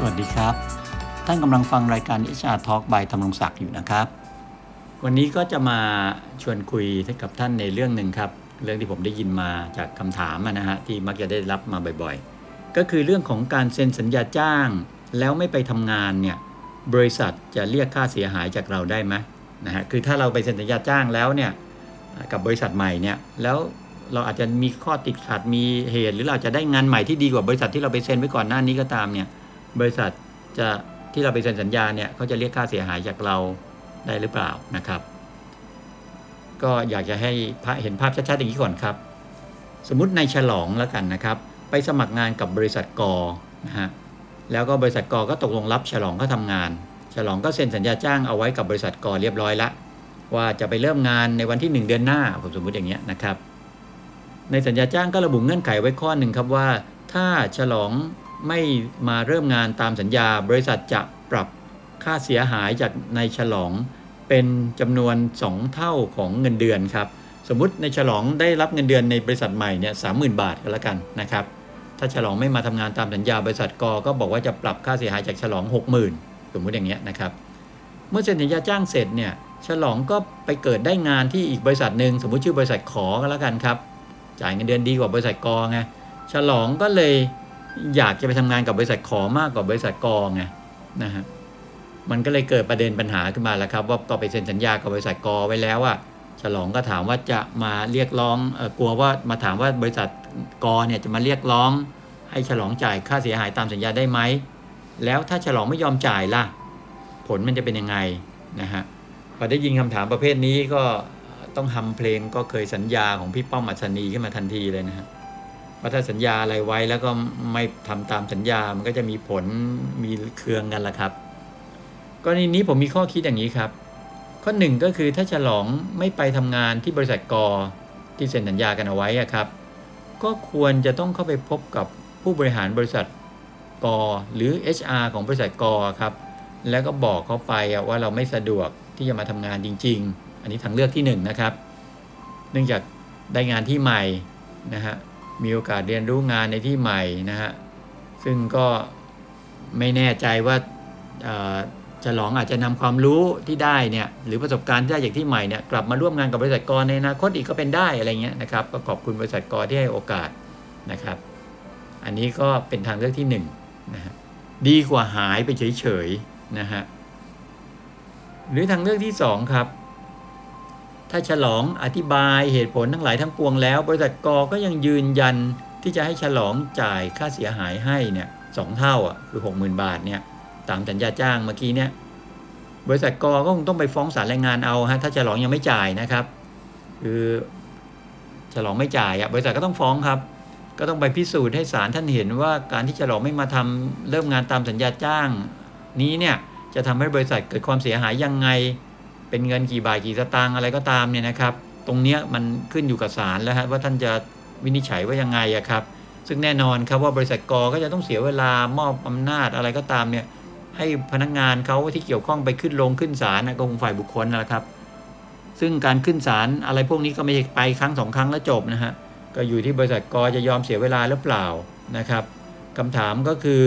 สวัสดีครับ ท่านกำลังฟังรายการ HR Talk by ธำรงศักดิ์อยู่นะครับ วันนี้ก็จะมาชวนคุยกับท่านในเรื่องหนึ่งครับ เรื่องที่ผมได้ยินมาจากคำถามนะฮะที่มักจะได้รับมาบ่อยๆ ก็คือเรื่องของการเซ็นสัญญาจ้าง แล้วไม่ไปทำงานเนี่ยบริษัทจะเรียกค่าเสียหายจากเราได้ไหมนะฮะคือถ้าเราไปเซ็นสัญญาจ้างแล้วเนี่ยกับบริษัทใหม่เนี่ยแล้วเราอาจจะมีข้อติดขัดมีเหตุ หรือเราจะได้งานใหม่ที่ดีกว่าบริษัทที่เราไปเซ็นไว้ก่อนหน้านี้ก็ตามเนี่ย บริษัทจะที่เราไปเซ็นสัญญาเนี่ยเขาจะเรียกค่าเสียหายจากเราได้หรือเปล่านะครับ ก็อยากจะให้เห็นภาพชัดๆอย่างนี้ก่อนครับ สมมุติในฉลองแล้วกันนะครับ ไปสมัครงานกับบริษัทกอนะฮะแล้วก็บริษัทกอก็ตกลงรับฉลองก็ทำงาน ฉลองก็เซ็นสัญญาจ้างเอาไว้กับบริษัทกอเรียบร้อยละว่าจะไปเริ่มงานในวันที่ 1 เดือนหน้าผมสมมุติอย่างเงี้ยนะครับ ในสัญญาจ้างก็ระบุเงื่อนไขไว้ข้อหนึ่งครับว่า ถ้าฉลอง ไม่มาเริ่มงานตามสัญญา บริษัทจะปรับค่าเสียหายจากในฉลองเป็นจำนวน 2 เท่าของเงินเดือนครับ สมมติในฉลองได้รับเงินเดือนในบริษัทใหม่เนี่ยสามหมื่นบาทก็แล้วกันนะครับ ถ้าฉลองไม่มาทำงานตามสัญญาบริษัทกก็บอกว่าจะปรับค่าเสียหายจากฉลอง 60,000 สมมุติอย่างเงี้ยนะครับ เมื่อเซ็นสัญญาจ้างเสร็จเนี่ยฉลองก็ไปเกิดได้งานที่อีกบริษัทหนึ่งสมมุติชื่อบริษัทขอก็แล้วกันครับ จ่ายเงินเดือนดีกว่าบริษัทกไงฉลองก็เลย อยากจะไปทำงานกับบริษัทขอมากกว่าบริษัทกองไงนะฮะมันก็เลยเกิดประเด็นปัญหาขึ้นมาแล้วครับ ว่าก็ไปเซ็นสัญญากับบริษัทกอไว้แล้วอะฉลองก็ถามว่าจะมาเรียกร้องเออกลัวว่ามาถามว่าบริษัทกอเนี่ยจะมาเรียกร้อง ให้ฉลองจ่ายค่าเสียหายตามสัญญาได้ไหมแล้วถ้าฉลองไม่ยอมจ่ายล่ะ ผลมันจะเป็นยังไงนะฮะพอได้ยินคำถามประเภทนี้ก็ต้องทำเพลงก็เคยสัญญาของพี่ป้อมอัศนีขึ้นมาทันทีเลยนะฮะ เพราถ้าสัญญาอะไรไว้แล้วก็ไม่ทำตามสัญญา มันก็จะมีผลมีเครืองกันละครับกรณีนี้ผมมีข้อคิดอย่างนี้ครับ ข้อหนึ่งก็คือถ้าฉลองไม่ไปทำงานที่บริษัทกอที่เซ็นสัญญากันเอาไว้ครับ ก็ควรจะต้องเข้าไปพบกับผู้บริหารบริษัทกอหรือ HR ของบริษัทกอครับ แล้วก็บอกเขาไปว่าเราไม่สะดวกที่จะมาทำงานจริง ๆ อันนี้ทางเลือกที่1นนะครับ เนื่องจากได้งานที่ใหม่นะฮะ มีโอกาสเรียนรู้งานในที่ใหม่นะฮะซึ่งก็ไม่แน่ใจว่าฉลองอาจจะนำความรู้ที่ได้เนี่ยหรือประสบการณ์ที่ได้จากที่ใหม่เนี่ยกลับมาร่วมงานกับบริษัทกรในอนาคตอีกก็เป็นได้อะไรเงี้ยนะครับก็ขอบคุณบริษัทกรที่ให้โอกาสนะครับ อันนี้ก็เป็นทางเลือกที่1นนะฮะดีกว่าหายไปเฉยๆนะฮะหรือทางเลือกที่ 2 ครับ ถ้าฉลองอธิบายเหตุผลทั้งหลายทั้งปวงแล้ว บริษัทกก็ยังยืนยันที่จะให้ฉลองจ่ายค่าเสียหายให้เนี่ยสองเท่าอะคือ 60,000 บาทเนี่ยตามสัญญาจ้างเมื่อกี้เนี่ยบริษัทกก็คงต้องไปฟ้องศาลแรงงานเอาฮะถ้าฉลองยังไม่จ่ายนะครับ คือฉลองไม่จ่ายอะบริษัทก็ต้องฟ้องครับ ก็ต้องไปพิสูจน์ให้ศาลท่านเห็นว่าการที่ฉลองไม่มาทำเริ่มงานตามสัญญาจ้าง นี้เนี่ยจะทำให้บริษัทเกิดความเสียหายยังไง เป็นเงินกี่บาทกี่สตางค์อะไรก็ตามเนี่ยนะครับ ตรงเนี้ยมันขึ้นอยู่กับศาลแล้วฮะว่าท่านจะวินิจฉัยว่ายังไงอะครับ ซึ่งแน่นอนครับว่าบริษัทกก็จะต้องเสียเวลามอบอำนาจอะไรก็ตามเนี่ยให้พนักงานเขาที่เกี่ยวข้องไปขึ้นลงขึ้นศาลก็คงฝ่ายบุคคลนะครับ ซึ่งการขึ้นศาลอะไรพวกนี้ก็ไม่ใช่ไปครั้งสองครั้งแล้วจบนะฮะก็อยู่ที่บริษัทกจะยอมเสียเวลาหรือเปล่านะครับคำถามก็คือ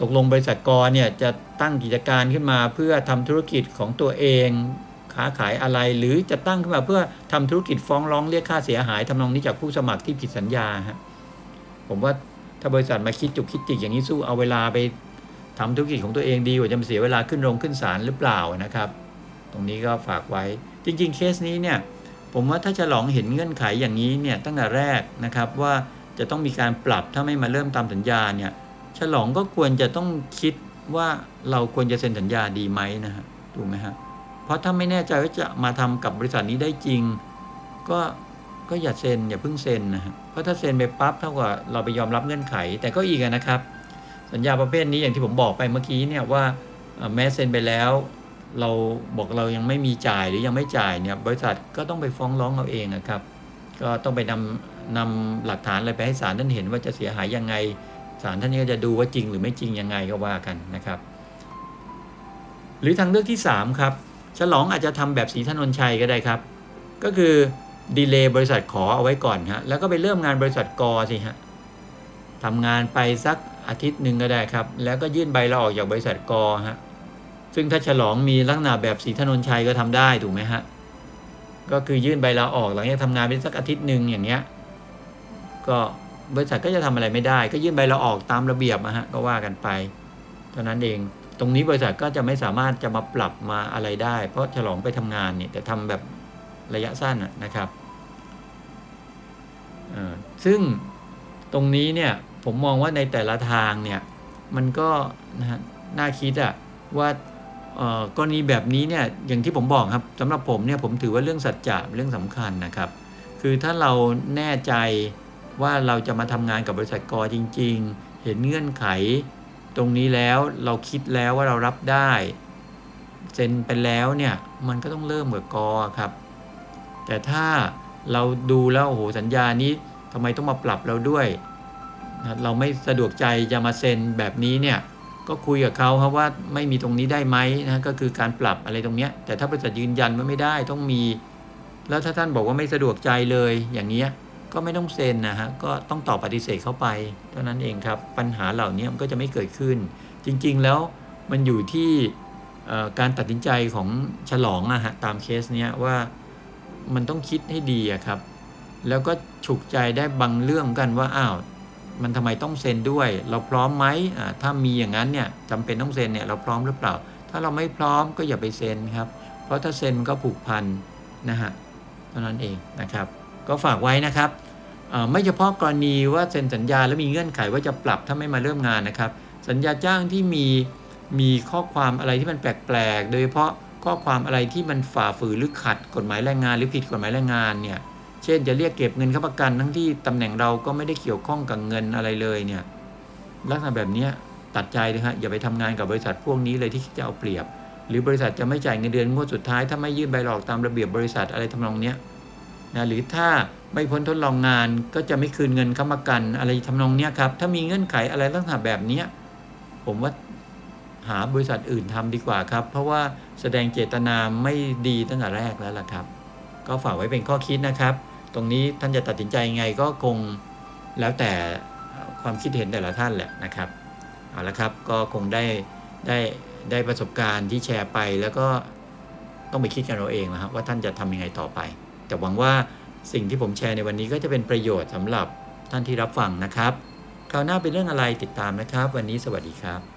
ตกลงบริษัทกเนี่ยจะตั้งกิจการขึ้นมาเพื่อทำธุรกิจของตัวเองค้าขายอะไรหรือจะตั้งขึ้นมาเพื่อทำธุรกิจฟ้องร้องเรียกค่าเสียหายทำนองนี้จากผู้สมัครที่ผิดสัญญาฮะผมว่าถ้าบริษัทมาคิดจุกคิดจิกอย่างนี้สู้เอาเวลาไปทำธุรกิจของตัวเองดีกว่าจะมาเสียเวลาขึ้นโรงขึ้นศาลหรือเปล่านะครับ ตรงนี้ก็ฝากไว้จริง ๆ เคสนี้เนี่ยผมว่าถ้าจะลองเห็นเงื่อนไขอย่างนี้เนี่ยตั้งแต่แรกนะครับว่าจะต้องมีการปรับถ้าไม่มาเริ่มตามสัญญาเนี่ย ฉลองก็ควรจะต้องคิดว่าเราควรจะเซ็นสัญญาดีไหมนะฮะถูกไหมฮะเพราะถ้าไม่แน่ใจว่าจะมาทำกับบริษัทนี้ได้จริง ก็ก็อย่าเซ็นอย่าเพิ่งเซ็นนะฮะเพราะถ้าเซ็นไปปั๊บเท่ากับเราไปยอมรับเงื่อนไข แต่ก็อีกนะครับ สัญญาประเภทนี้อย่างที่ผมบอกไปเมื่อกี้เนี่ยว่าแม้เซ็นไปแล้ว เราบอกเรายังไม่มีจ่ายหรือยังไม่จ่ายเนี่ยบริษัทก็ต้องไปฟ้องร้องเอาเองนะครับ ก็ต้องไปนำนำหลักฐานอะไรไปให้ศาลท่านเห็นว่าจะเสียหายยังไง ศาลท่านก็จะดูว่าจริงหรือไม่จริงยังไงก็ว่ากันนะครับ หรือทางเลือกที่ 3 ครับ ฉลองอาจจะทำแบบสีถนนชัยก็ได้ครับ ก็คือดีเลย์บริษัทขอเอาไว้ก่อนฮะแล้วก็ไปเริ่มงานบริษัทกอสิฮะทำงานไปสักอาทิตย์หนึ่งก็ได้ครับ แล้วก็ยื่นใบลาออกจากบริษัทกอฮะซึ่งถ้าฉลองมีลักษณะแบบสีถนนชัยก็ทำได้ถูกไหมฮะก็คือยื่นใบลาออกหลังจากทำงานไปสักอาทิตย์หนึ่งอย่างเงี้ยก็ บริษัทก็จะทำอะไรไม่ได้ ก็ยื่นใบลาออกตามระเบียบนะฮะก็ว่ากันไปเท่านั้นเอง ตรงนี้บริษัทก็จะไม่สามารถจะมาปรับมาอะไรได้ เพราะฉลองไปทำงานเนี่ยแต่ทำแบบระยะสั้นนะครับซึ่งตรงนี้เนี่ยผมมองว่าในแต่ละทางเนี่ยมันก็นะฮะน่าคิดอะว่าเออกรณีแบบนี้เนี่ยอย่างที่ผมบอกครับสำหรับผมเนี่ยผมถือว่าเรื่องสัจจะเป็นเรื่องสำคัญนะครับ คือถ้าเราแน่ใจ ว่าเราจะมาทำงานกับบริษัทกอจริง ๆ เห็นเงื่อนไข ตรงนี้แล้วเราคิดแล้วว่าเรารับได้เซ็นไปแล้วเนี่ยมันก็ต้องเริ่มกับกอครับ แต่ถ้าเราดูแล้วโอ้โหสัญญานี้ทำไมต้องมาปรับเราด้วยนะเราไม่สะดวกใจจะมาเซ็นแบบนี้เนี่ยก็คุยกับเขาครับว่าไม่มีตรงนี้ได้ไหมนะก็คือการปรับอะไรตรงเนี้ยแต่ถ้าบริษัทยืนยันว่าไม่ได้ต้องมี แล้วถ้าท่านบอกว่าไม่สะดวกใจเลยอย่างเงี้ย ก็ไม่ต้องเซ็นนะฮะก็ต้องตอบปฏิเสธเข้าไป เท่านั้นเองครับปัญหาเหล่านี้มันก็จะไม่เกิดขึ้น จริงๆแล้วมันอยู่ที่การตัดสินใจของฉลองอะฮะตามเคสเนี้ยว่ามันต้องคิดให้ดีอะครับ แล้วก็ฉุกใจได้บางเรื่องกันว่าอ้าวมันทำไมต้องเซ็นด้วย เราพร้อมไหมถ้ามีอย่างนั้นเนี่ยจำเป็นต้องเซ็นเนี่ยเราพร้อมหรือเปล่า ถ้าเราไม่พร้อมก็อย่าไปเซ็นครับ เพราะถ้าเซ็นมันก็ผูกพันนะฮะเท่านั้นเองนะครับ ก็ฝากไว้นะครับ ไม่เฉพาะกรณีว่าเซ็นสัญญาแล้วมีเงื่อนไขว่าจะปรับถ้าไม่มาเริ่มงานนะครับ สัญญาจ้างที่มีมีข้อความอะไรที่มันแปลกๆ โดยเฉพาะข้อความอะไรที่มันฝ่าฝืนหรือขัดกฎหมายแรงงานหรือผิดกฎหมายแรงงานเนี่ย เช่นจะเรียกเก็บเงินค้ำประกันทั้งที่ตำแหน่งเราก็ไม่ได้เกี่ยวข้องกับเงินอะไรเลยเนี่ยลักษณะแบบนี้ตัดใจเลยฮะอย่าไปทำงานกับบริษัทพวกนี้เลยที่จะเอาเปรียบ หรือบริษัทจะไม่จ่ายเงินเดือนงวดสุดท้ายถ้าไม่ยื่นใบหลอกตามระเบียบบริษัทอะไรทำนองเนี้ย นะหรือถ้าไม่พ้นทดลองงานก็จะไม่คืนเงินค้ำประกันอะไรทำนองเนี้ยครับ ถ้ามีเงื่อนไขอะไรลักษณะแบบเนี้ยผมว่าหาบริษัทอื่นทำดีกว่าครับ เพราะว่าแสดงเจตนาไม่ดีตั้งแต่แรกแล้วล่ะครับ ก็ฝากไว้เป็นข้อคิดนะครับ ตรงนี้ท่านจะตัดสินใจยังไงก็คงแล้วแต่ความคิดเห็นแต่ละท่านแหละนะครับเอาละครับก็คงได้ได้ได้ประสบการณ์ที่แชร์ไปแล้วก็ต้องไปคิดกันเราเองนะครับว่าท่านจะทำยังไงต่อไป แต่หวังว่าสิ่งที่ผมแชร์ในวันนี้ก็จะเป็นประโยชน์สำหรับท่านที่รับฟังนะครับ คราวหน้าเป็นเรื่องอะไรติดตามนะครับ วันนี้สวัสดีครับ